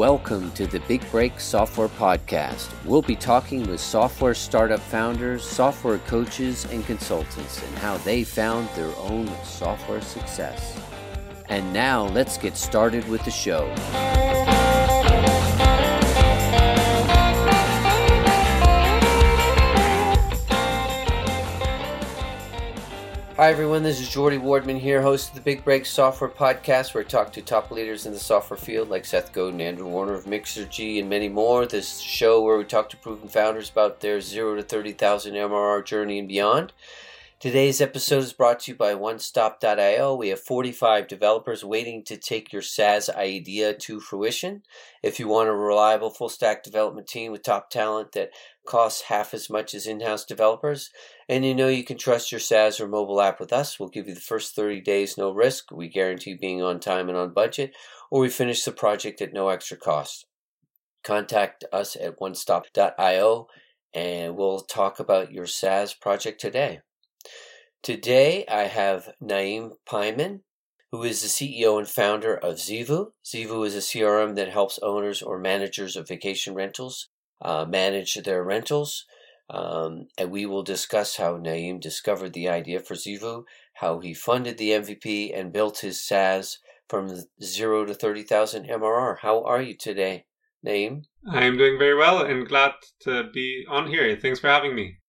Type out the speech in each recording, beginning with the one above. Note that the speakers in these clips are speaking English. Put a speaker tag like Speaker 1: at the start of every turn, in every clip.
Speaker 1: Welcome to the Big Break Software Podcast. We'll be talking with software startup founders, software coaches, and consultants and how they found their own software success. And now let's get started with the show. Hi, everyone. This is Jordy Wardman here, host of the Big Break Software Podcast, where I talk to top leaders in the software field like Seth Godin, Andrew Warner of Mixergy, and many more. This show where we talk to proven founders about their 0 to 30,000 MRR journey and beyond. Today's episode is brought to you by OneStop.io. We have 45 developers waiting to take your SaaS idea to fruition. If you want a reliable full stack development team with top talent that costs half as much as in house developers, and you know you can trust your SaaS or mobile app with us, we'll give you the first 30 days no risk. We guarantee being on time and on budget, or we finish the project at no extra cost. Contact us at OneStop.io and we'll talk about your SaaS project today. Today I have Naeem Paiman, who is the CEO and founder of Zeevou. Zeevou is a CRM that helps owners or managers of vacation rentals uh, manage their rentals. Um, and we will discuss how Naeem discovered the idea for Zeevou, how he funded the MVP and built his SaaS from zero to 30,000 MRR. How are you today, Naeem?
Speaker 2: I'm doing very well and glad to be on here. Thanks for having me.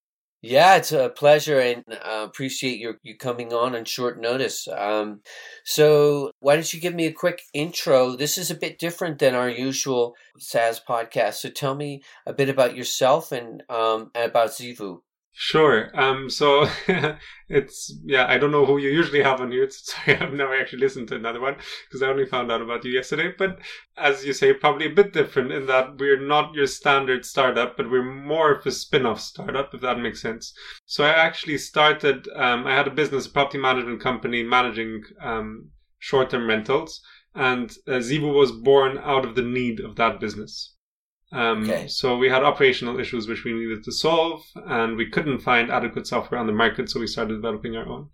Speaker 1: Yeah, it's a pleasure, and uh, appreciate your you coming on on short notice. Um, so, why don't you give me a quick intro? This is a bit different than our usual SaaS podcast. So, tell me a bit about yourself and um, about Zeevou.
Speaker 2: Sure. Um, so it's, yeah, I don't know who you usually have on here. Sorry, I've never actually listened to another one because I only found out about you yesterday. But as you say, probably a bit different in that we're not your standard startup, but we're more of a spin off startup, if that makes sense. So I actually started, um, I had a business, a property management company managing um, short term rentals. And uh, Zeevou was born out of the need of that business. Um, okay. So we had operational issues which we needed to solve, and we couldn't find adequate software on the market, so we started developing our own.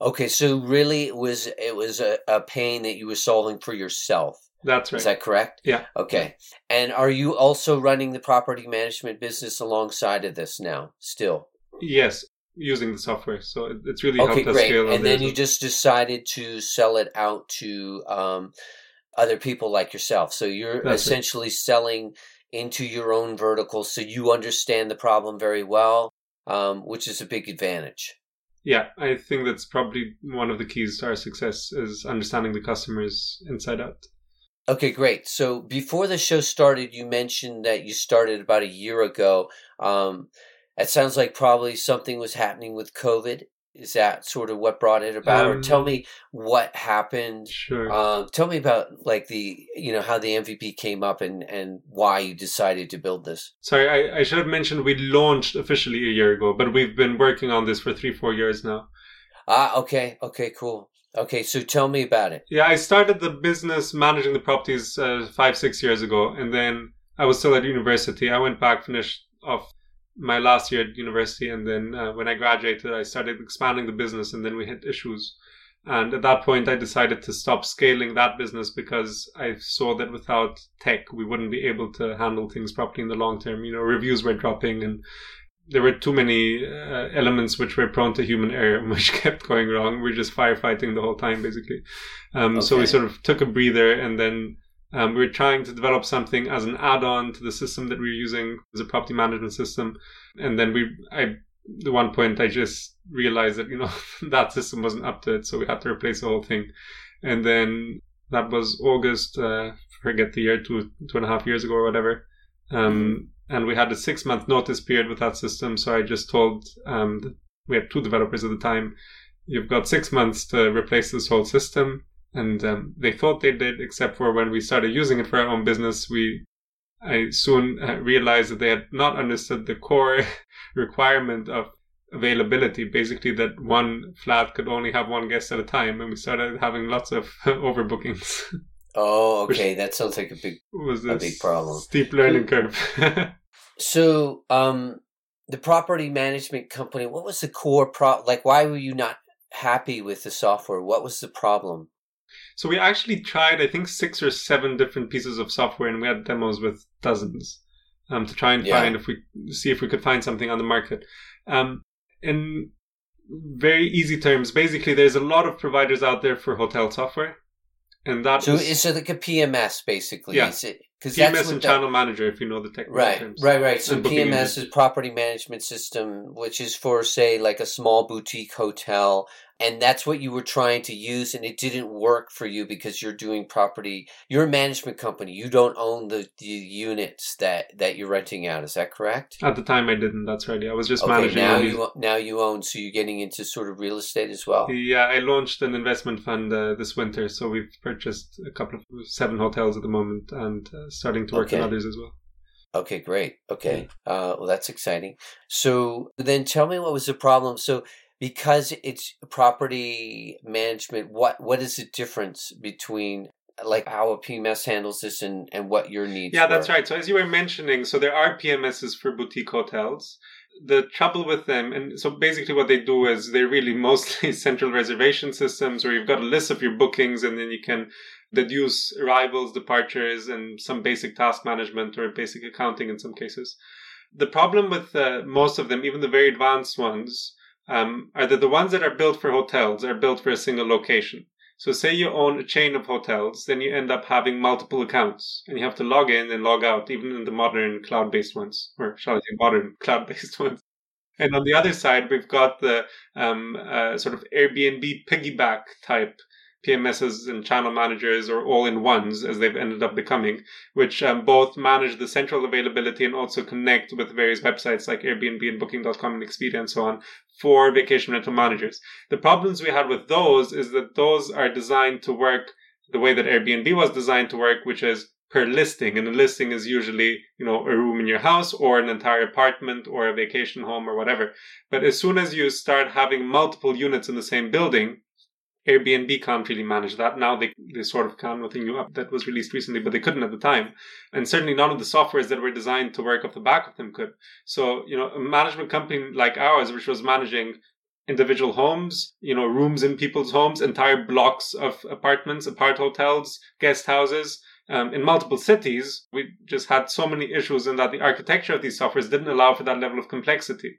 Speaker 1: Okay, so really, it was it was a, a pain that you were solving for yourself.
Speaker 2: That's right.
Speaker 1: Is that correct?
Speaker 2: Yeah.
Speaker 1: Okay. And are you also running the property management business alongside of this now? Still.
Speaker 2: Yes, using the software. So it's really okay, helped us great. scale.
Speaker 1: And then you just decided to sell it out to um, other people like yourself. So you're That's essentially it. selling into your own vertical so you understand the problem very well, um, which is a big advantage.
Speaker 2: Yeah, I think that's probably one of the keys to our success is understanding the customers inside out.
Speaker 1: Okay, great. So before the show started, you mentioned that you started about a year ago. Um, it sounds like probably something was happening with COVID is that sort of what brought it about? Um, or tell um, me what happened
Speaker 2: sure.
Speaker 1: uh, tell me about like the you know how the mvp came up and and why you decided to build this.
Speaker 2: Sorry I, I should have mentioned we launched officially a year ago but we've been working on this for three four years now.
Speaker 1: Ah okay okay cool. Okay so tell me about it.
Speaker 2: Yeah i started the business managing the properties uh, five six years ago and then i was still at university. I went back finished off my last year at university, and then uh, when I graduated, I started expanding the business, and then we hit issues. And at that point, I decided to stop scaling that business because I saw that without tech, we wouldn't be able to handle things properly in the long term. You know, reviews were dropping, and there were too many uh, elements which were prone to human error, which kept going wrong. We are just firefighting the whole time, basically. Um, okay. So we sort of took a breather, and then um, we are trying to develop something as an add-on to the system that we are using as a property management system, and then we, I, at one point, I just realized that you know that system wasn't up to it, so we had to replace the whole thing, and then that was August, uh, forget the year, two two and a half years ago or whatever, um, and we had a six month notice period with that system, so I just told um, we had two developers at the time, you've got six months to replace this whole system and um, they thought they did, except for when we started using it for our own business, we I soon uh, realized that they had not understood the core requirement of availability, basically that one flat could only have one guest at a time, and we started having lots of overbookings.
Speaker 1: Oh, okay, that sounds like a big
Speaker 2: was
Speaker 1: a big problem.
Speaker 2: Steep learning curve.
Speaker 1: so, um, the property management company, what was the core pro? Like, why were you not happy with the software? What was the problem?
Speaker 2: So we actually tried, I think, six or seven different pieces of software, and we had demos with dozens um, to try and
Speaker 1: Yeah.
Speaker 2: find if we see if we could find something on the market. Um, in very easy terms, basically, there's a lot of providers out there for hotel software, and that
Speaker 1: So
Speaker 2: is
Speaker 1: it's like a PMS basically.
Speaker 2: Yeah.
Speaker 1: Because
Speaker 2: PMS
Speaker 1: that's
Speaker 2: and
Speaker 1: the-
Speaker 2: channel manager, if you know the technical
Speaker 1: Right,
Speaker 2: terms.
Speaker 1: right, right. So PMS is property management system, which is for say like a small boutique hotel, and that's what you were trying to use, and it didn't work for you because you're doing property. You're a management company. You don't own the, the units that that you're renting out. Is that correct?
Speaker 2: At the time, I didn't. That's right. Yeah, I was just
Speaker 1: Okay,
Speaker 2: managing.
Speaker 1: now
Speaker 2: these-
Speaker 1: you now you own. So you're getting into sort of real estate as well.
Speaker 2: Yeah, I launched an investment fund uh, this winter, so we've purchased a couple of seven hotels at the moment, and uh, starting to work on others as well.
Speaker 1: Okay, great. Okay, uh, well, that's exciting. So then, tell me what was the problem. So because it's property management, what what is the difference between like how a PMS handles this and and what your needs?
Speaker 2: Yeah, that's right. So as you were mentioning, so there are PMSs for boutique hotels. The trouble with them, and so basically what they do is they're really mostly central reservation systems where you've got a list of your bookings and then you can deduce arrivals, departures, and some basic task management or basic accounting in some cases. The problem with uh, most of them, even the very advanced ones, um, are that the ones that are built for hotels are built for a single location. So say you own a chain of hotels, then you end up having multiple accounts and you have to log in and log out, even in the modern cloud-based ones, or shall I say modern cloud-based ones. And on the other side, we've got the um, uh, sort of Airbnb piggyback type PMSs and channel managers or all in ones as they've ended up becoming, which um, both manage the central availability and also connect with various websites like Airbnb and Booking.com and Expedia and so on for vacation rental managers. The problems we had with those is that those are designed to work the way that Airbnb was designed to work, which is per listing. And a listing is usually, you know, a room in your house or an entire apartment or a vacation home or whatever. But as soon as you start having multiple units in the same building, Airbnb can't really manage that. Now they, they sort of can with a new app that was released recently, but they couldn't at the time. And certainly none of the softwares that were designed to work off the back of them could. So, you know, a management company like ours, which was managing individual homes, you know, rooms in people's homes, entire blocks of apartments, apart hotels, guest houses, um, in multiple cities, we just had so many issues in that the architecture of these softwares didn't allow for that level of complexity.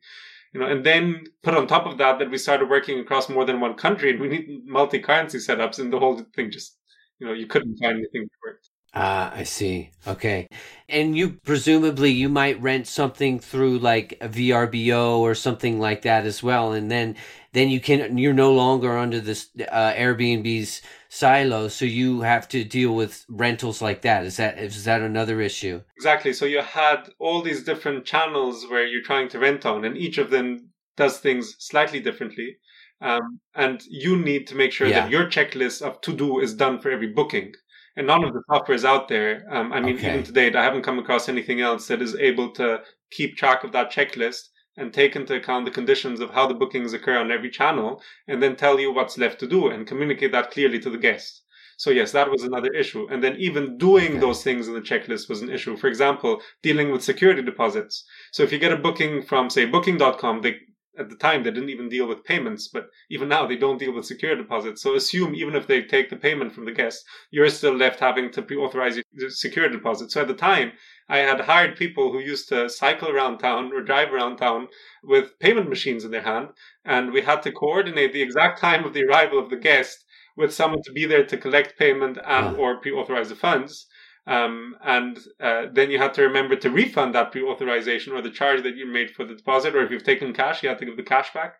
Speaker 2: You know, and then put on top of that that we started working across more than one country and we need multi-currency setups and the whole thing just, you know, you couldn't find anything that worked.
Speaker 1: Ah, I see. Okay. And you presumably you might rent something through like a VRBO or something like that as well and then then you can you're no longer under this uh, Airbnb's silo so you have to deal with rentals like that. Is that is that another issue?
Speaker 2: Exactly. So you had all these different channels where you're trying to rent on, and each of them does things slightly differently. Um, and you need to make sure
Speaker 1: Yeah.
Speaker 2: that your checklist of to do is done for every booking. And none of the software is out there. Um, I mean,
Speaker 1: Okay.
Speaker 2: even to date, I haven't come across anything else that is able to keep track of that checklist and take into account the conditions of how the bookings occur on every channel and then tell you what's left to do and communicate that clearly to the guest. So yes, that was another issue. And then even doing
Speaker 1: Okay.
Speaker 2: those things in the checklist was an issue. For example, dealing with security deposits. So if you get a booking from say booking.com, they at the time they didn't even deal with payments, but even now they don't deal with security deposits. So assume even if they take the payment from the guest, you're still left having to pre-authorize your security deposit. So at the time, I had hired people who used to cycle around town or drive around town with payment machines in their hand, and we had to coordinate the exact time of the arrival of the guest with someone to be there to collect payment and
Speaker 1: Ah.
Speaker 2: or pre-authorize the funds. Um, and uh, then you had to remember to refund that pre-authorization or the charge that you made for the deposit, or if you've taken cash, you had to give the cash back.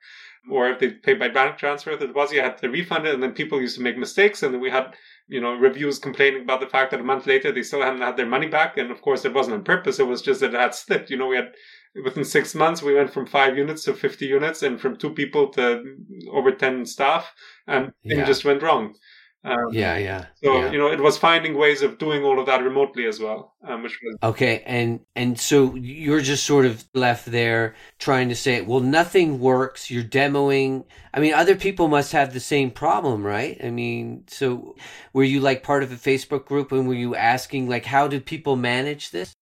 Speaker 2: Or if they paid by bank transfer the deposit, you had to refund it. And then people used to make mistakes, and then we had you know reviews complaining about the fact that a month later they still hadn't had their money back. And of course, it wasn't on purpose; it was just that it had slipped. You know, we had within six months we went from five units to 50 units and from two people to over 10 staff and
Speaker 1: Yeah.
Speaker 2: it just went wrong um,
Speaker 1: Yeah, yeah.
Speaker 2: so
Speaker 1: yeah.
Speaker 2: you know it was finding ways of doing all of that remotely as well um, which was
Speaker 1: Okay, and and so you're just sort of left there trying to say, well, nothing works. You're demoing. I mean, other people must have the same problem, right? I mean, so were you like part of a Facebook group, and were you asking like, how did people manage this?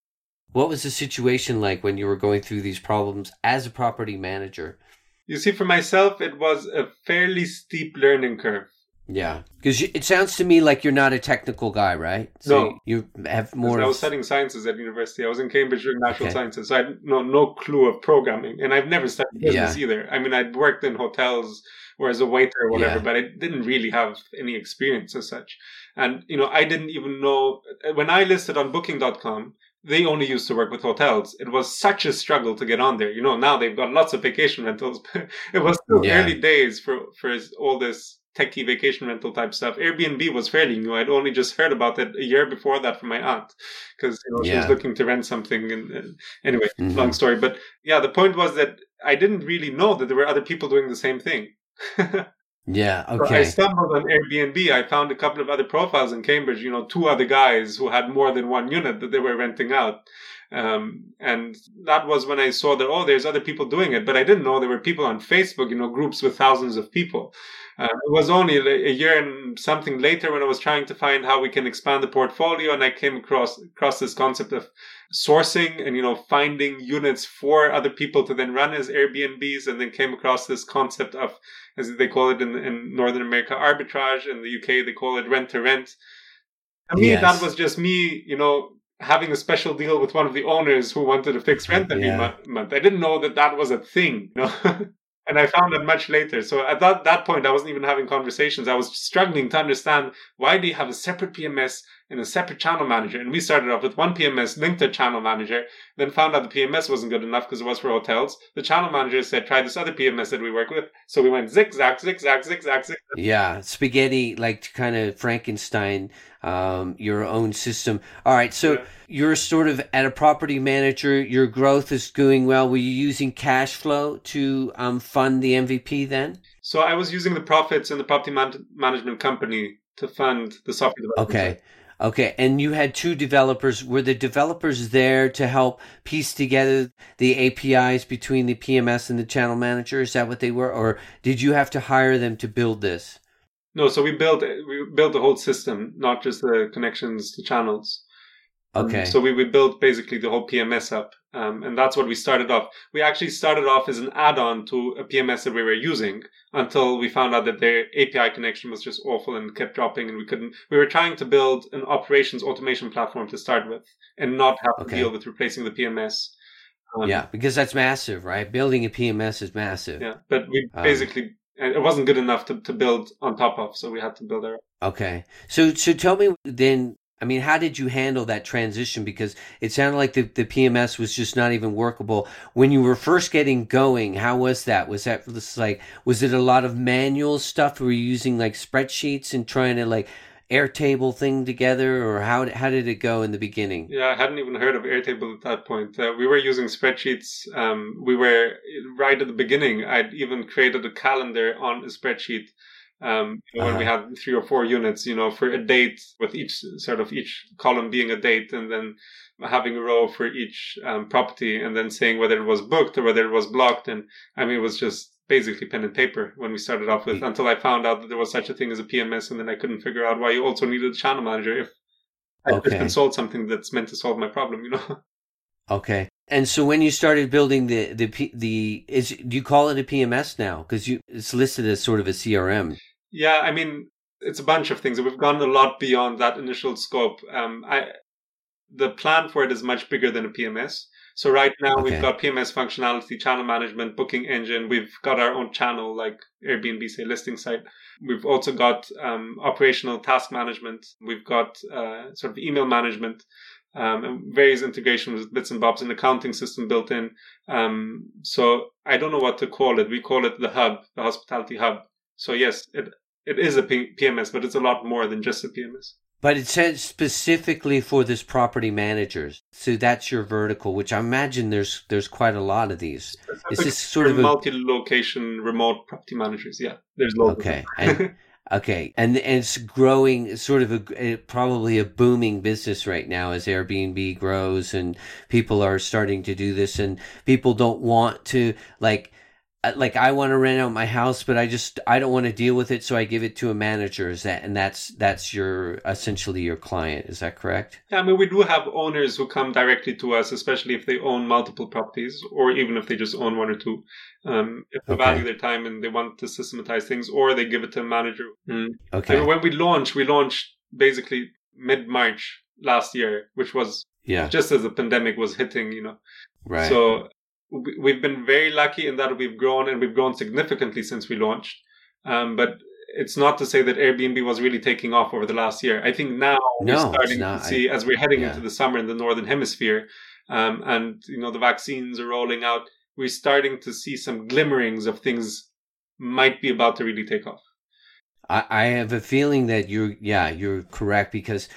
Speaker 1: What was the situation like when you were going through these problems as a property manager?
Speaker 2: you see for myself it was a fairly steep learning curve
Speaker 1: Yeah, because it sounds to me like you're not a technical guy, right? So
Speaker 2: No.
Speaker 1: you have more.
Speaker 2: I was studying sciences at university. I was in Cambridge doing natural
Speaker 1: Okay.
Speaker 2: sciences, so I had no no clue of programming, and I've never studied business either. I mean, I'd worked in hotels or as a waiter or whatever,
Speaker 1: Yeah.
Speaker 2: but I didn't really have any experience as such. And you know, I didn't even know uh, when I listed on Booking.com. They only used to work with hotels. It was such a struggle to get on there. You know, now they've got lots of vacation rentals. but it was still
Speaker 1: Yeah.
Speaker 2: early days for for all this techie vacation rental type stuff. Airbnb was fairly new. I'd only just heard about it a year before that from my aunt because you know she was looking to rent something. And, and anyway,
Speaker 1: Mhm.
Speaker 2: long story. But yeah, the point was that I didn't really know that there were other people doing the same thing.
Speaker 1: yeah.
Speaker 2: So I stumbled on Airbnb. I found a couple of other profiles in Cambridge. You know, two other guys who had more than one unit that they were renting out. Um, and that was when I saw that, oh, there's other people doing it. But I didn't know there were people on Facebook, you know, groups with thousands of people. Uh, it was only a year and something later when I was trying to find how we can expand the portfolio, and I came across across this concept of sourcing and you know finding units for other people to then run as Airbnbs, and then came across this concept of, as they call it in, in Northern America, arbitrage. In the UK, they call it rent to rent. To me,
Speaker 1: Yes.
Speaker 2: that was just me, you know, having a special deal with one of the owners who wanted a fixed rent every
Speaker 1: Yeah.
Speaker 2: month. I didn't know that that was a thing, you know. and I found that much later. So at that, that point, I wasn't even having conversations. I was struggling to understand why do you have a separate PMS and a separate channel manager? And we started off with one PMS linked to a channel manager, then found out the PMS wasn't good enough because it was for hotels. The channel manager said, try this other PMS that we work with. So we went zigzag, zigzag, zigzag, zigzag.
Speaker 1: Yeah, spaghetti, like kind of Frankenstein, um, your own system. All right, so
Speaker 2: Yeah.
Speaker 1: you're sort of at a property manager. Your growth is going well. Were you using cash flow to um, fund the MVP then?
Speaker 2: So I was using the profits in the property man- management company to fund the software development.
Speaker 1: Okay. Okay, and you had two developers. Were the developers there to help piece together the APIs between the PMS and the channel manager? Is that what they were, or did you have to hire them to build this?
Speaker 2: No, so we built we built the whole system, not just the connections to channels. Um,
Speaker 1: Okay.
Speaker 2: So we, we built basically the whole PMS up, um, and that's what we started off. We actually started off as an add-on to a PMS that we were using until we found out that their API connection was just awful and kept dropping, and we couldn't. We were trying to build an operations automation platform to start with, and not have
Speaker 1: Okay.
Speaker 2: to deal with replacing the PMS. Um,
Speaker 1: yeah, because that's massive, right? Building a PMS is massive.
Speaker 2: yeah. But we
Speaker 1: Um,
Speaker 2: basically and it wasn't good enough to, to build on top of, so we had to build our
Speaker 1: Okay. So so tell me then I mean how did you handle that transition because it sounded like the the PMS was just not even workable when you were first getting going. How was that? Was that like was it a lot of manual stuff were you using like spreadsheets and trying to like Airtable thing together or how how did it go in the beginning?
Speaker 2: Yeah, I hadn't even heard of Airtable at that point. Uh, we were using spreadsheets. Um, we were right at the beginning. I'd even created a calendar on a spreadsheet. Um, know, when we had three or four units, you know, for a date with each sort of each column being a date, and then having a row for each um, property, and then saying whether it was booked or whether it was blocked. And I mean, it was just basically pen and paper when we started off with.
Speaker 1: Mm.
Speaker 2: Until I found out that there was such a thing as a PMS, and then I couldn't figure out why you also needed a channel manager if I
Speaker 1: Okay.
Speaker 2: just consult something that's meant to solve my problem, you know.
Speaker 1: Okay. And so when you started building the the P, the is do you call it a PMS now because you it's listed as sort of a CRM.
Speaker 2: yeah, I mean, it's a bunch of things. We've gone a lot beyond that initial scope. Um, I the plan for it is much bigger than a PMS. So right now
Speaker 1: Okay.
Speaker 2: we've got PMS functionality, channel management, booking engine. We've got our own channel like Airbnb, say listing site. We've also got um, operational task management. We've got uh, sort of email management. Um, and various integrations with bits and bobs, an accounting system built in. Um, so I don't know what to call it. We call it the hub, the hospitality hub. So yes, it it is a P- PMS, but it's a lot more than just a PMS.
Speaker 1: But it says specifically for this property managers. So that's your vertical, which I imagine there's there's quite a lot of these. Is this sort of a
Speaker 2: multi-location remote property managers? Yeah, there's loads. of
Speaker 1: okay? And, okay, and, and it's growing. Sort of a probably a booming business right now as Airbnb grows and people are starting to do this, and people don't want to like like I want to rent out my house, but I just I don't want to deal with it, so I give it to a manager. Is that and that's that's your essentially your client? Is that correct?
Speaker 2: Yeah, I mean we do have owners who come directly to us, especially if they own multiple properties, or even if they just own one or two. Um, if they
Speaker 1: Okay.
Speaker 2: value their time and they want to systematize things, or they give it to a manager. Mm.
Speaker 1: Okay.
Speaker 2: And when we launched, we launched basically mid March last year, which was
Speaker 1: Yeah.
Speaker 2: just as the pandemic was hitting, you know.
Speaker 1: Right.
Speaker 2: So we've been very lucky in that we've grown and we've grown significantly since we launched. Um, but it's not to say that Airbnb was really taking off over the last year. I think now
Speaker 1: No,
Speaker 2: we're starting to see as we're heading
Speaker 1: yeah.
Speaker 2: into the summer in the northern hemisphere, um, and you know the vaccines are rolling out. We're starting to see some glimmerings of things might be about to really take off.
Speaker 1: I, I have a feeling that you're yeah you're correct because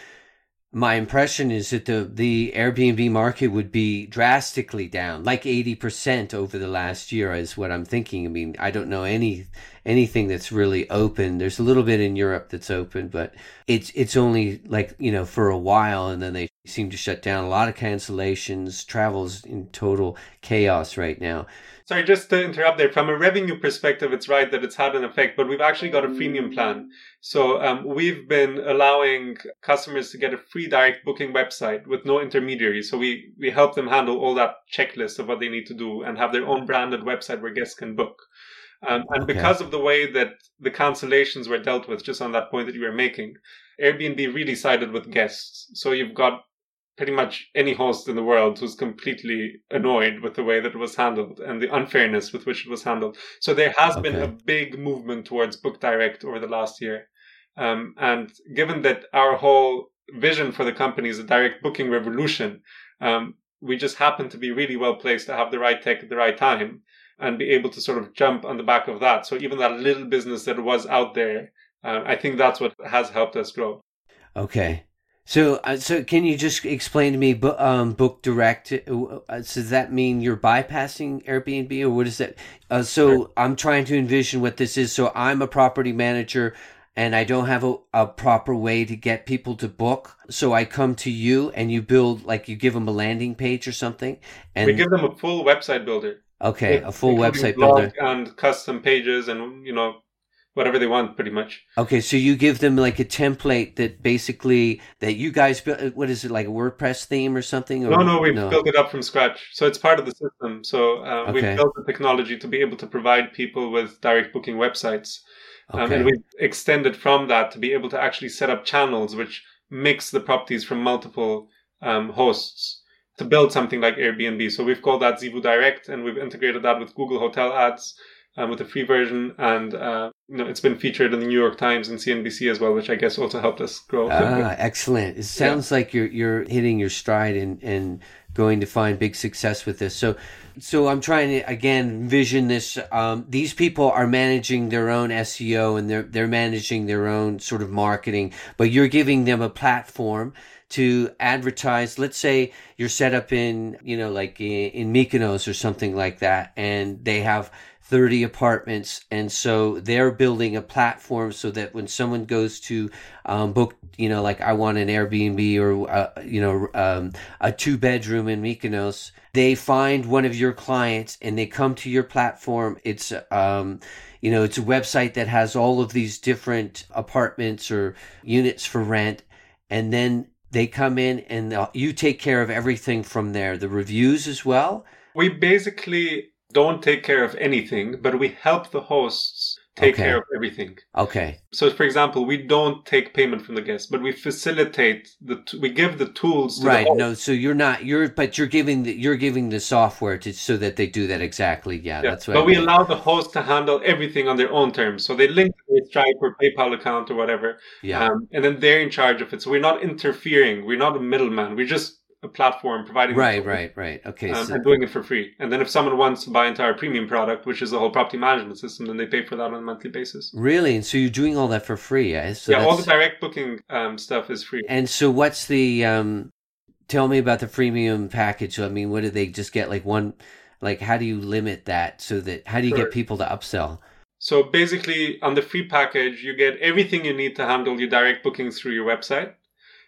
Speaker 1: my impression is that the the Airbnb market would be drastically down, like eighty percent over the last year, is what I'm thinking. I mean, I don't know any anything that's really open. There's a little bit in Europe that's open, but it's it's only like you know for a while, and then they seem to shut down. A lot of cancellations, travels in total chaos right now.
Speaker 2: Sorry, just to interrupt there. From a revenue perspective, it's right that it's had an effect, but we've actually got a freemium plan. So um, we've been allowing customers to get a free direct booking website with no intermediaries. So we, we help them handle all that checklist of what they need to do and have their own branded website where guests can book. Um, and
Speaker 1: Okay.
Speaker 2: because of the way that the cancellations were dealt with, just on that point that you were making, Airbnb really sided with guests. So you've got pretty much any host in the world who's completely annoyed with the way that it was handled and the unfairness with which it was handled. So there has been a big movement towards Book Direct over the last year. Um, and given that our whole vision for the company is a direct booking revolution, um, we just happen to be really well placed to have the right tech at the right time and be able to sort of jump on the back of that. So even that little business that was out there, uh, I think that's what has helped us grow.
Speaker 1: Okay. So, uh, so can you just explain to me, um, book direct? Uh, uh, does that mean you're bypassing Airbnb, or what is that? Uh, so
Speaker 2: Sure.
Speaker 1: I'm trying to envision what this is. So I'm a property manager, and I don't have a, a proper way to get people to book. So I come to you, and you build like you give them a landing page or something, and
Speaker 2: we give them a full website builder.
Speaker 1: okay, a full website builder.
Speaker 2: and custom pages and you know whatever they want pretty much
Speaker 1: Okay, so you give them like a template that basically that you guys built. What is it like a WordPress theme or something? Or,
Speaker 2: no no we've built it up from scratch so it's part of the system so uh,
Speaker 1: Okay.
Speaker 2: we've built the technology to be able to provide people with direct booking websites um, and we've extended from that to be able to actually set up channels which mix the properties from multiple um, hosts to build something like airbnb so we've called that zeevou direct and we've integrated that with google hotel ads um, with the free version and uh, you know it's been featured in the new york times and cnbc as well which i guess also helped us grow
Speaker 1: Ah, excellent. It sounds like you're you're hitting your stride and and going to find big success with this. So so I'm trying to again envision this um, these people are managing their own SEO and they're they're managing their own sort of marketing, but you're giving them a platform to advertise. Let's say you're set up in, you know, like in, in Mykonos or something like that and they have 30 apartments and so they're building a platform so that when someone goes to um, book you know like i want an airbnb or uh, you know um, a two bedroom in mykonos they find one of your clients and they come to your platform. It's um, you know it's a website that has all of these different apartments or units for rent and then they come in and you take care of everything from there the reviews as well.
Speaker 2: We basically don't take care of anything but we help the hosts take
Speaker 1: Okay.
Speaker 2: care of everything
Speaker 1: okay
Speaker 2: so for example we don't take payment from the guests but we facilitate the t- we give the tools to
Speaker 1: right
Speaker 2: the
Speaker 1: no so you're not you're but you're giving the, you're giving the software to so that they do that exactly yeah,
Speaker 2: Yeah,
Speaker 1: that's what
Speaker 2: but
Speaker 1: I
Speaker 2: we allow the host to handle everything on their own terms. So they link their Stripe or PayPal account or whatever,
Speaker 1: yeah
Speaker 2: um, and then they're in charge of it. So we're not interfering. We're not a middleman. We're just a platform providing
Speaker 1: right right right okay
Speaker 2: um,
Speaker 1: so,
Speaker 2: and doing it for free. And then if someone wants to buy entire premium product, which is the whole property management system, then they pay for that on a monthly basis.
Speaker 1: really and so you're doing all that for free yeah so
Speaker 2: yeah, all the direct booking um, stuff is free.
Speaker 1: and so what's the um tell me about the freemium package i mean what do they just get like one like how do you limit that so that how do you
Speaker 2: Sure.
Speaker 1: get people to upsell
Speaker 2: So basically, on the free package, you get everything you need to handle your direct bookings through your website.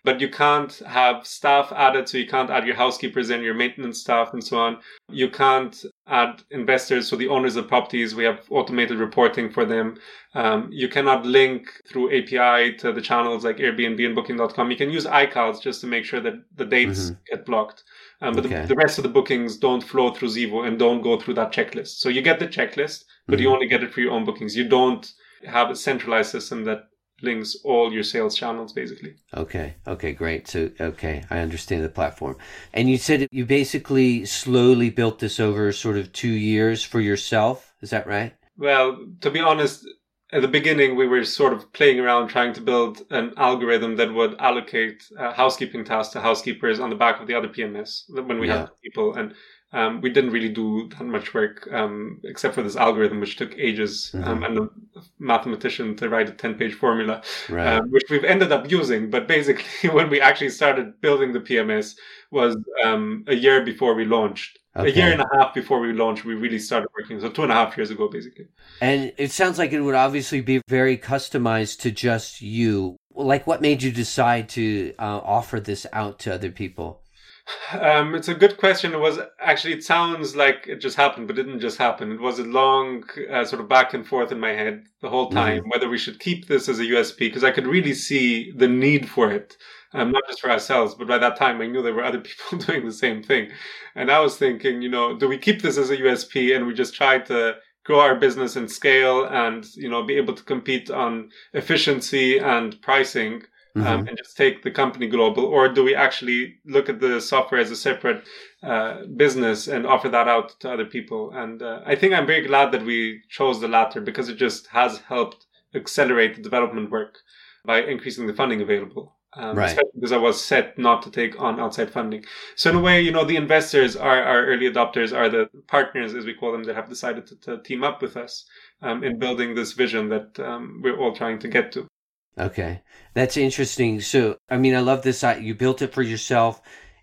Speaker 2: But you can't have staff added, so you can't add your housekeepers and your maintenance staff and so on. You can't add investors, so the owners of properties. We have automated reporting for them. Um, you cannot link through API to the channels like Airbnb and Booking.com. You can use iCals just to make sure that the dates
Speaker 1: Mhm.
Speaker 2: get blocked. Um, but
Speaker 1: Okay.
Speaker 2: the, the rest of the bookings don't flow through Zeevou and don't go through that checklist. So you get the checklist, but you
Speaker 1: Mhm.
Speaker 2: only get it for your own bookings. You don't have a centralized system that links all your sales channels, basically.
Speaker 1: Okay. Okay. Great. So, okay, I understand the platform. And you said you basically slowly built this over sort of two years for yourself. Is that right?
Speaker 2: Well, to be honest, at the beginning, we were sort of playing around trying to build an algorithm that would allocate uh, housekeeping tasks to housekeepers on the back of the other PMS when we
Speaker 1: Yeah.
Speaker 2: had people. And um, we didn't really do that much work um, except for this algorithm, which took ages um,
Speaker 1: Mhm.
Speaker 2: and a mathematician to write a 10 page formula,
Speaker 1: Right.
Speaker 2: um, which we've ended up using. But basically, when we actually started building the PMS was um, a year before we launched. A year and a half before we launched, we really started working. So two and a half years ago, basically.
Speaker 1: And it sounds like it would obviously be very customized to just you. Like, what made you decide to uh, offer this out to other people?
Speaker 2: Um, it's a good question. It was actually, it sounds like it just happened, but it didn't just happen. It was a long uh, sort of back and forth in my head the whole time whether we should keep this as a USP because I could really see the need for it. Um, not just for ourselves, but by that time I knew there were other people doing the same thing. And I was thinking, you know, do we keep this as a USP and we just try to grow our business and scale and, you know, be able to compete on efficiency and pricing?
Speaker 1: Mhm.
Speaker 2: um, and just take the company global, or do we actually look at the software as a separate uh, business and offer that out to other people? And uh, I think I'm very glad that we chose the latter because it just has helped accelerate the development work by increasing the funding available. Um,
Speaker 1: Right.
Speaker 2: Especially because I was set not to take on outside funding. So in a way, you know, the investors are our early adopters, are the partners, as we call them, that have decided to, to team up with us um, in building this vision that um, we're all trying to get to.
Speaker 1: Okay, that's interesting. So, I mean, I love this. You built it for yourself.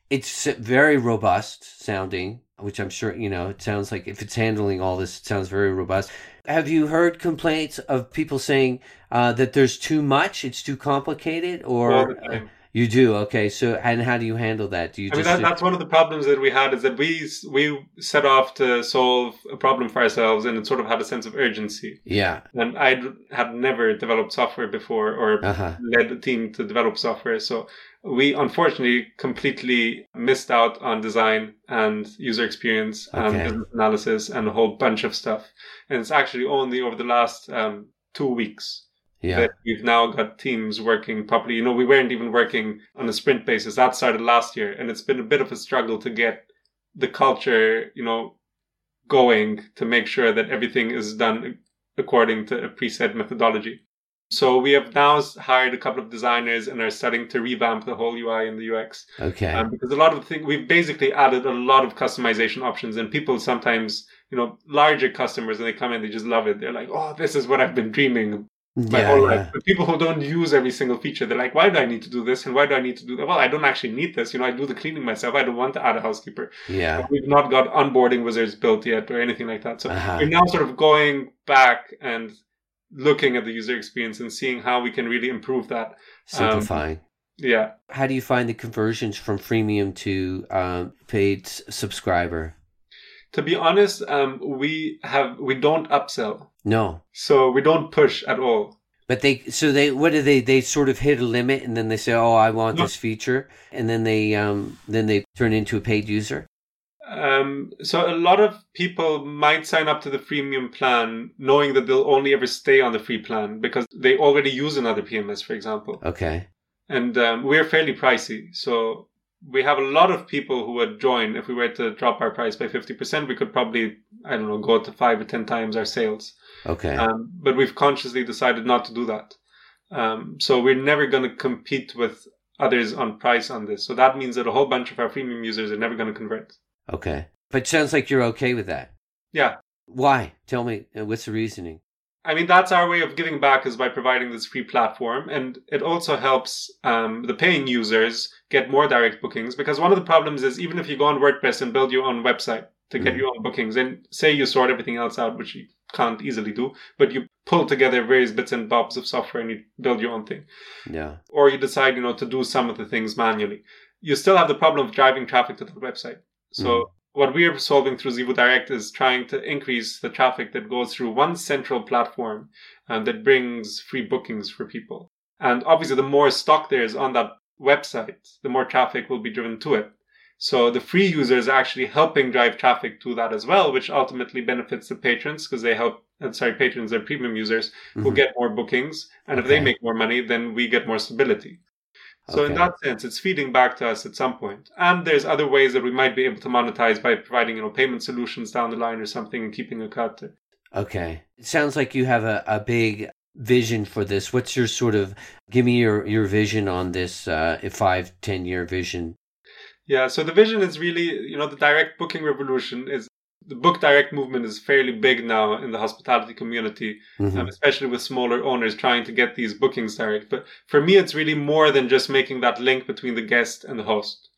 Speaker 1: It's very robust sounding, which I'm sure, you know, it sounds like if it's handling all this, it sounds very robust. Have you heard complaints of people saying uh, that there's too much, it's too complicated, or
Speaker 2: all the time.
Speaker 1: You do? Okay, so and how do you handle that? Do you
Speaker 2: I mean, that, that's one of the problems that we had is that we we set off to solve a problem for ourselves, and it sort of had a sense of urgency.
Speaker 1: yeah,
Speaker 2: And I had never developed software before or
Speaker 1: uh huh,
Speaker 2: led a team to develop software, so we unfortunately completely missed out on design and user experience and
Speaker 1: Okay.
Speaker 2: business analysis and a whole bunch of stuff. And it's actually only over the last um, two weeks
Speaker 1: yeah,
Speaker 2: that we've now got teams working properly. You know, we weren't even working on a sprint basis. That started last year, and it's been a bit of a struggle to get the culture, you know, going to make sure that everything is done according to a preset methodology. So we have now hired a couple of designers and are starting to revamp the whole UI and the UX.
Speaker 1: okay,
Speaker 2: Um, because a lot of things we've basically added a lot of customization options, and people sometimes, you know, larger customers, when they come in, they just love it. They're like, "Oh, this is what I've been dreaming my
Speaker 1: yeah,
Speaker 2: whole
Speaker 1: yeah.
Speaker 2: life." But people who don't use every single feature, they're like, "Why do I need to do this? And why do I need to do that?" Well, I don't actually need this. You know, I do the cleaning myself. I don't want to add a housekeeper.
Speaker 1: yeah.
Speaker 2: We've not got onboarding wizards built yet or anything like that. So
Speaker 1: Uh-huh.
Speaker 2: we're now sort of going back and looking at the user experience and seeing how we can really improve that.
Speaker 1: Simplifying.
Speaker 2: Yeah.
Speaker 1: How do you find the conversions from freemium to um, paid subscriber?
Speaker 2: To be honest, um, we have we don't upsell.
Speaker 1: No,
Speaker 2: So we don't push at all.
Speaker 1: but they so they what do they they sort of hit a limit and then they say oh I want
Speaker 2: No.
Speaker 1: this feature and then they um then they turn into a paid user.
Speaker 2: Um, so a lot of people might sign up to the freemium plan knowing that they'll only ever stay on the free plan because they already use another PMS, for example.
Speaker 1: Okay,
Speaker 2: And um, we're fairly pricey. So we have a lot of people who would join. If we were to drop our price by 50%, we could probably, I don't know, go to five or 10 times our sales.
Speaker 1: okay,
Speaker 2: Um, but we've consciously decided not to do that. Um, so we're never going to compete with others on price on this. So that means that a whole bunch of our freemium users are never going to convert.
Speaker 1: okay. But it sounds like you're okay with that.
Speaker 2: Yeah.
Speaker 1: Why? Tell me. uh, What's the reasoning?
Speaker 2: I mean, that's our way of giving back is by providing this free platform. And it also helps um, the paying users get more direct bookings because one of the problems is even if you go on WordPress and build your own website to get
Speaker 1: Mhm.
Speaker 2: your own bookings and say you sort everything else out, which you can't easily do, but you pull together various bits and bobs of software and you build your own thing.
Speaker 1: Yeah.
Speaker 2: Or you decide, you know, to do some of the things manually. You still have the problem of driving traffic to the website. So what we are solving through Zeevou Direct is trying to increase the traffic that goes through one central platform um, that brings free bookings for people. And obviously, the more stock there is on that website, the more traffic will be driven to it. So the free users are actually helping drive traffic to that as well, which ultimately benefits the patrons because they help. Uh, sorry, patrons are premium users who
Speaker 1: Mhm.
Speaker 2: get more bookings, and if they make more money, then we get more stability. So in that sense, it's feeding back to us at some point. And there's other ways that we might be able to monetize by providing, you know, payment solutions down the line or something and keeping a cut.
Speaker 1: Okay. It sounds like you have a, a big vision for this. What's your sort of give me your, your vision on this uh five, ten year vision?
Speaker 2: Yeah, so the vision is really, you know, the direct booking revolution is the book direct movement is fairly big now in the hospitality community,
Speaker 1: Mhm.
Speaker 2: um, especially with smaller owners trying to get these bookings direct. But for me, it's really more than just making that link between the guest and the host.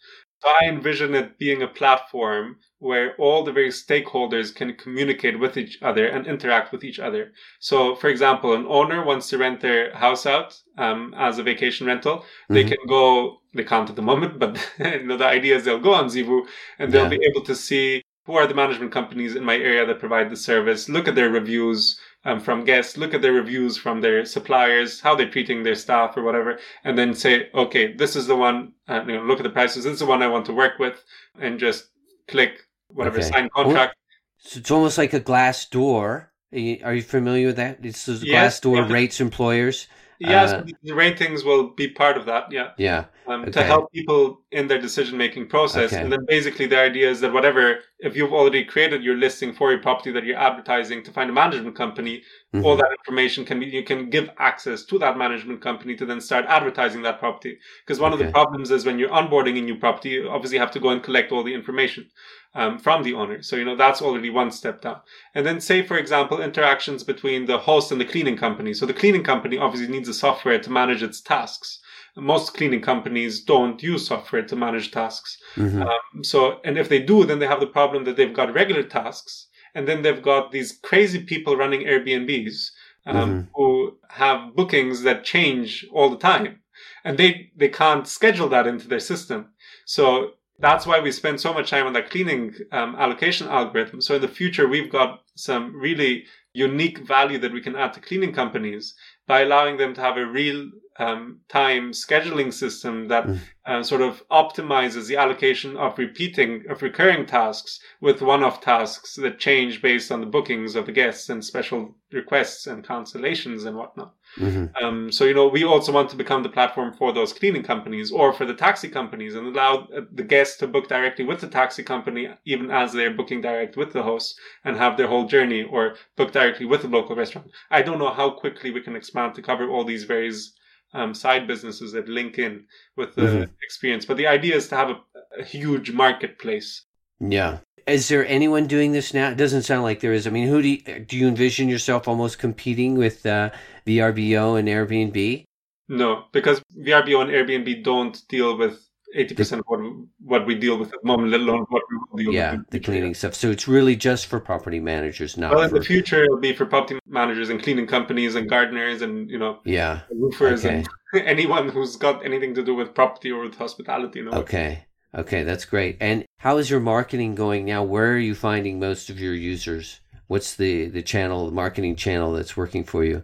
Speaker 2: So I envision it being a platform where all the various stakeholders can communicate with each other and interact with each other. So, for example, an owner wants to rent their house out um, as a vacation rental. They
Speaker 1: Mhm.
Speaker 2: can go, they can't at the moment, but you know, the idea is they'll go on Zeevou and they'll
Speaker 1: Yeah.
Speaker 2: be able to see who are the management companies in my area that provide the service, look at their reviews um, from guests, look at their reviews from their suppliers, how they're treating their staff or whatever, and then say, okay, this is the one, uh, you know, look at the prices, this is the one I want to work with, and just click whatever,
Speaker 1: Okay.
Speaker 2: sign contract.
Speaker 1: So it's almost like a Glassdoor. Are you, familiar with that? It's the
Speaker 2: Yes,
Speaker 1: Glassdoor
Speaker 2: yeah.
Speaker 1: rates employers.
Speaker 2: Yes,
Speaker 1: Uh,
Speaker 2: the ratings will be part of that, yeah.
Speaker 1: Yeah.
Speaker 2: um,
Speaker 1: Okay.
Speaker 2: to help people in their decision making process.
Speaker 1: Okay.
Speaker 2: And then basically the idea is that whatever, if you've already created your listing for your property that you're advertising to find a management company,
Speaker 1: Mhm.
Speaker 2: all that information can be, you can give access to that management company to then start advertising that property. Because one of the problems is when you're onboarding a new property, you obviously have to go and collect all the information. Um, from the owner. So, you know, that's already one step down. And then say, for example, interactions between the host and the cleaning company. So the cleaning company obviously needs a software to manage its tasks most cleaning companies don't use software to manage tasks.
Speaker 1: Mhm.
Speaker 2: Um, so, and if they do, then they have the problem that they've got regular tasks, and then they've got these crazy people running Airbnbs um,
Speaker 1: Mhm.
Speaker 2: who have bookings that change all the time, and they they can't schedule that into their system. So that's why we spend so much time on that cleaning um, allocation algorithm. So in the future, we've got some really unique value that we can add to cleaning companies by allowing them to have a real um, time scheduling system that
Speaker 1: Mm.
Speaker 2: uh, sort of optimizes the allocation of repeating of recurring tasks with one-off tasks that change based on the bookings of the guests and special requests and cancellations and whatnot.
Speaker 1: Mhm.
Speaker 2: Um, so you know, we also want to become the platform for those cleaning companies or for the taxi companies and allow uh, the guests to book directly with the taxi company, even as they're booking direct with the host and have their whole journey, or book directly with the local restaurant. I don't know how quickly we can expand to cover all these various um, side businesses that link in with the
Speaker 1: Mhm.
Speaker 2: experience, but the idea is to have a, a huge marketplace.
Speaker 1: Yeah. Is there anyone doing this now? It doesn't sound like there is. I mean, who do you, do you envision yourself almost competing with uh, VRBO and Airbnb?
Speaker 2: No, because VRBO and Airbnb don't deal with eighty percent of what we, what we deal with at the moment, let alone what we will deal
Speaker 1: Yeah,
Speaker 2: with. in
Speaker 1: the
Speaker 2: future.
Speaker 1: cleaning stuff. So it's really just for property managers, not
Speaker 2: Well, in
Speaker 1: for
Speaker 2: the future, it'll be for property managers and cleaning companies and gardeners and you know
Speaker 1: yeah.
Speaker 2: roofers
Speaker 1: Okay.
Speaker 2: and anyone who's got anything to do with property or with hospitality. You know,
Speaker 1: Okay. Okay, that's great. And how is your marketing going now? Where are you finding most of your users? What's the the channel, the marketing channel that's working for you?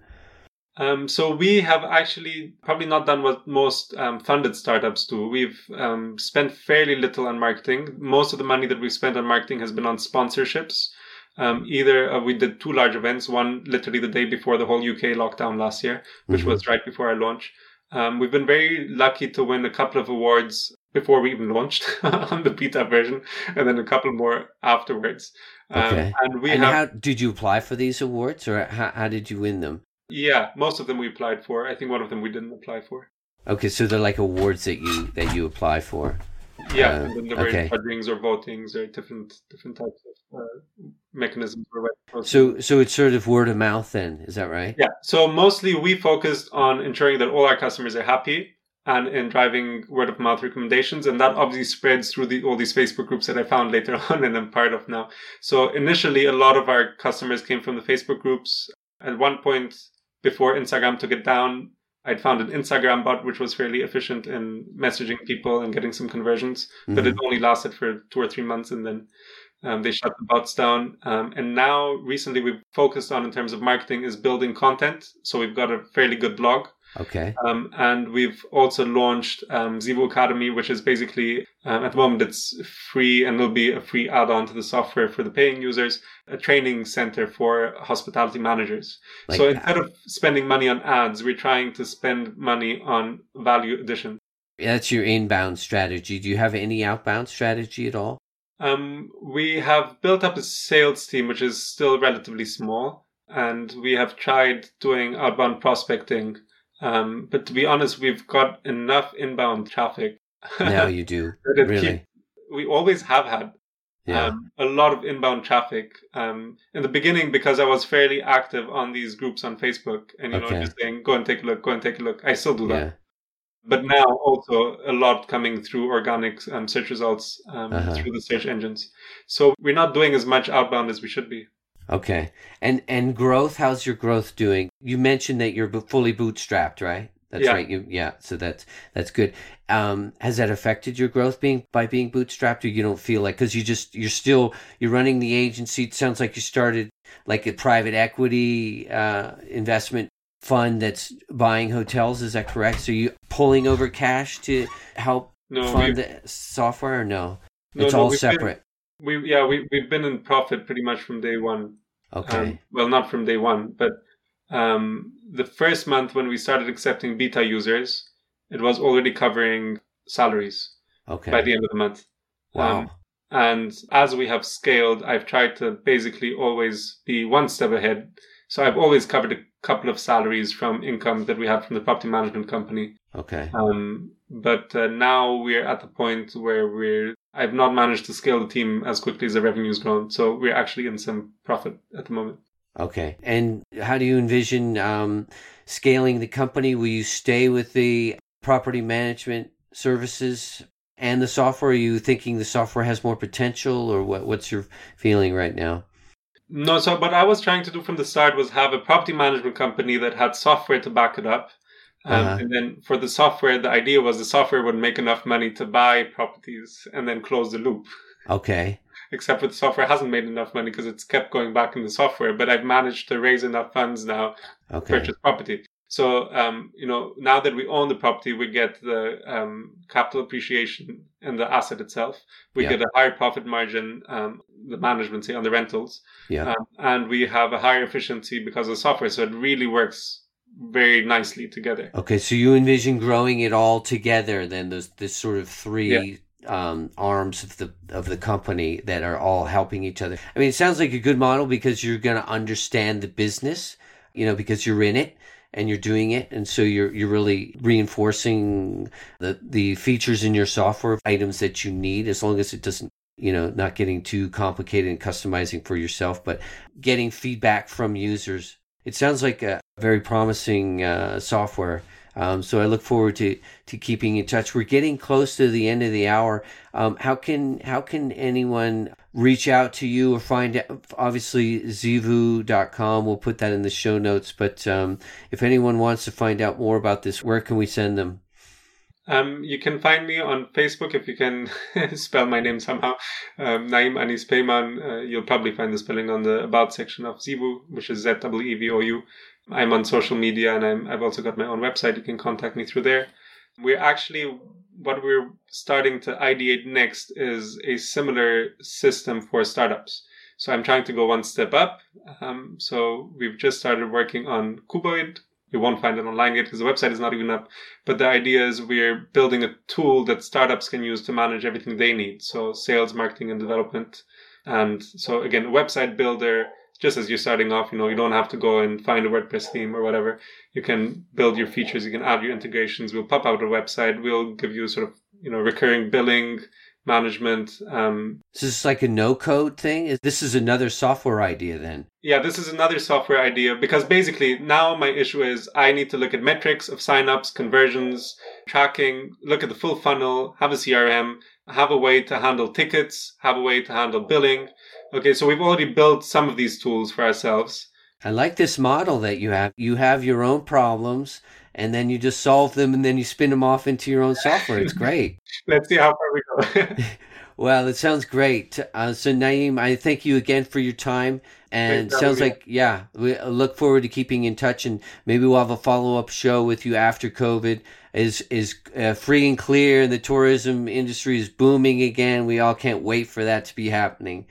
Speaker 2: Um, so we have actually probably not done what most um, funded startups do. We've um, spent fairly little on marketing. Most of the money that we've spent on marketing has been on sponsorships. Um, either uh, we did two large events, one literally the day before the whole UK lockdown last year, which
Speaker 1: Mhm.
Speaker 2: was right before our launch. Um, we've been very lucky to win a couple of awards before we even launched on the beta version, and then a couple more afterwards. Um,
Speaker 1: Okay.
Speaker 2: And we
Speaker 1: and
Speaker 2: have
Speaker 1: how did you apply for these awards, or how, how did you win them?
Speaker 2: yeah, most of them we applied for. I think one of them we didn't apply for.
Speaker 1: Okay, so they're like awards that you that you apply for.
Speaker 2: Yeah,
Speaker 1: Uh,
Speaker 2: and then were
Speaker 1: okay.
Speaker 2: judgings or votings or different different types of uh, mechanisms for
Speaker 1: So so it's sort of word of mouth then, is that right?
Speaker 2: yeah, so mostly we focused on ensuring that all our customers are happy and in driving word of mouth recommendations, and that obviously spreads through the, all these Facebook groups that I found later on and I'm part of now. So initially, a lot of our customers came from the Facebook groups. At one point, before Instagram took it down, I'd found an Instagram bot which was fairly efficient in messaging people and getting some conversions. but
Speaker 1: Mhm.
Speaker 2: it only lasted for two or three months and then Um, they shut the bots down. Um, and now, recently, we've focused on in terms of marketing is building content. So we've got a fairly good blog.
Speaker 1: Okay.
Speaker 2: Um, and we've also launched um, Zeevou Academy, which is basically, um, at the moment, it's free and will be a free add on to the software for the paying users, a training center for hospitality managers.
Speaker 1: Like
Speaker 2: so
Speaker 1: that.
Speaker 2: instead of spending money on ads, we're trying to spend money on value addition.
Speaker 1: That's your inbound strategy. Do you have any outbound strategy at all?
Speaker 2: Um, we have built up a sales team, which is still relatively small, and we have tried doing outbound prospecting. Um, but to be honest, we've got enough inbound traffic.
Speaker 1: Now you do. Really?
Speaker 2: we always have had
Speaker 1: Yeah.
Speaker 2: um, a lot of inbound traffic. Um, in the beginning, because I was fairly active on these groups on Facebook, and you
Speaker 1: Okay.
Speaker 2: know, just saying, "Go and take a look, go and take a look." I still do that
Speaker 1: yeah.
Speaker 2: but now also a lot coming through organic um, search results um,
Speaker 1: Uh-huh.
Speaker 2: through the search engines. So we're not doing as much outbound as we should be.
Speaker 1: Okay. And and growth, how's your growth doing? You mentioned that you're fully bootstrapped, right? That's
Speaker 2: Yeah.
Speaker 1: right. You yeah, so that's that's good. Um has that affected your growth being by being bootstrapped or you don't feel like cuz you just you're still you're running the agency. It sounds like you started like a private equity uh investment fund that's buying hotels, is that correct? So you pulling over cash to help
Speaker 2: No,
Speaker 1: fund the software or no?
Speaker 2: no,
Speaker 1: it's
Speaker 2: no,
Speaker 1: all separate.
Speaker 2: We yeah we we've been in profit pretty much from day one.
Speaker 1: okay.
Speaker 2: Um, well, not from day one, but um, the first month when we started accepting beta users, it was already covering salaries
Speaker 1: okay.
Speaker 2: by the end of the month.
Speaker 1: wow.
Speaker 2: Um, And as we have scaled, I've tried to basically always be one step ahead. So I've always covered a couple of salaries from income that we have from the property management company.
Speaker 1: okay.
Speaker 2: Um, but uh, now we're at the point where we're, I've not managed to scale the team as quickly as the revenue's grown. So we're actually in some profit at the moment.
Speaker 1: Okay. And how do you envision um, scaling the company? Will you stay with the property management services and the software? Are you thinking the software has more potential, or what? What's your feeling right now?
Speaker 2: No, so what I was trying to do from the start was have a property management company that had software to back it up. Um,
Speaker 1: Uh-huh.
Speaker 2: And then for the software, the idea was the software would make enough money to buy properties and then close the loop.
Speaker 1: Okay.
Speaker 2: Except for the software hasn't made enough money because it's kept going back in the software. But I've managed to raise enough funds now to purchase property. So, um, you know, now that we own the property, we get the um, capital appreciation in the asset itself. We
Speaker 1: Yeah.
Speaker 2: get a higher profit margin, um, the management, say, on the rentals.
Speaker 1: Yeah.
Speaker 2: Um, and we have a higher efficiency because of the software. So it really works very nicely together.
Speaker 1: Okay. So you envision growing it all together, then those this sort of three. Um, arms of the of the company that are all helping each other. I mean, it sounds like a good model because you're going to understand the business, you know, because you're in it and you're doing it, and so you're you're really reinforcing the the features in your software items that you need, as long as it doesn't, you know, not getting too complicated and customizing for yourself, but getting feedback from users. It sounds like a very promising uh, software. Um, so I look forward to, to keeping in touch. We're getting close to the end of the hour. Um, how can how can anyone reach out to you or find out? Obviously, zeevou.com. We'll put that in the show notes. But um, if anyone wants to find out more about this, where can we send them?
Speaker 2: Um, you can find me on Facebook if you can spell my name somehow. Um, Naeem Anis Peyman. Uh, you'll probably find the spelling on the About section of Zeevou, which is Z W E V O U. I'm on social media and I'm, I've also got my own website. You can contact me through there. We're actually, what we're starting to ideate next is a similar system for startups. So I'm trying to go one step up. Um, so we've just started working on Kuboid. You won't find it online yet because the website is not even up. But the idea is we're building a tool that startups can use to manage everything they need. So sales, marketing, and development. And so again, a website builder, just as you're starting off, you know, you don't have to go and find a WordPress theme or whatever. You can build your features. You can add your integrations. We'll pop out a website. We'll give you sort of, you know, recurring billing, management. Um,
Speaker 1: Is this like a no code thing? This is another software idea then?
Speaker 2: yeah, this is another software idea because basically now my issue is I need to look at metrics of signups, conversions, tracking, look at the full funnel, have a CRM, have a way to handle tickets, have a way to handle billing. Okay, so we've already built some of these tools for ourselves.
Speaker 1: I like this model that you have. You have your own problems and then you just solve them and then you spin them off into your own software. It's great.
Speaker 2: Let's see how far we go.
Speaker 1: Well, it sounds great. Uh, so, Naeem, I thank you again for your time. And
Speaker 2: Thanks,
Speaker 1: sounds like, yeah, we look forward to keeping in touch, and maybe we'll have a follow up show with you after COVID is is uh, free and clear, and the tourism industry is booming again. We all can't wait for that to be happening.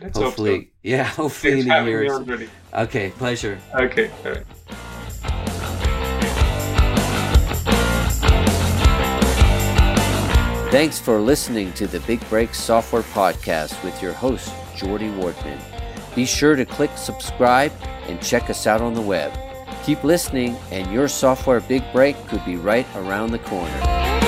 Speaker 2: Let's hope so.
Speaker 1: hopefully, yeah, hopefully
Speaker 2: Thanks
Speaker 1: in a year.
Speaker 2: me
Speaker 1: or
Speaker 2: on,
Speaker 1: so.
Speaker 2: Rudy.
Speaker 1: Okay, pleasure.
Speaker 2: Okay, all right.
Speaker 1: Thanks for listening to the Big Break Software Podcast with your host, Jordy Wardman. Be sure to click subscribe and check us out on the web. Keep listening, and your software big break could be right around the corner.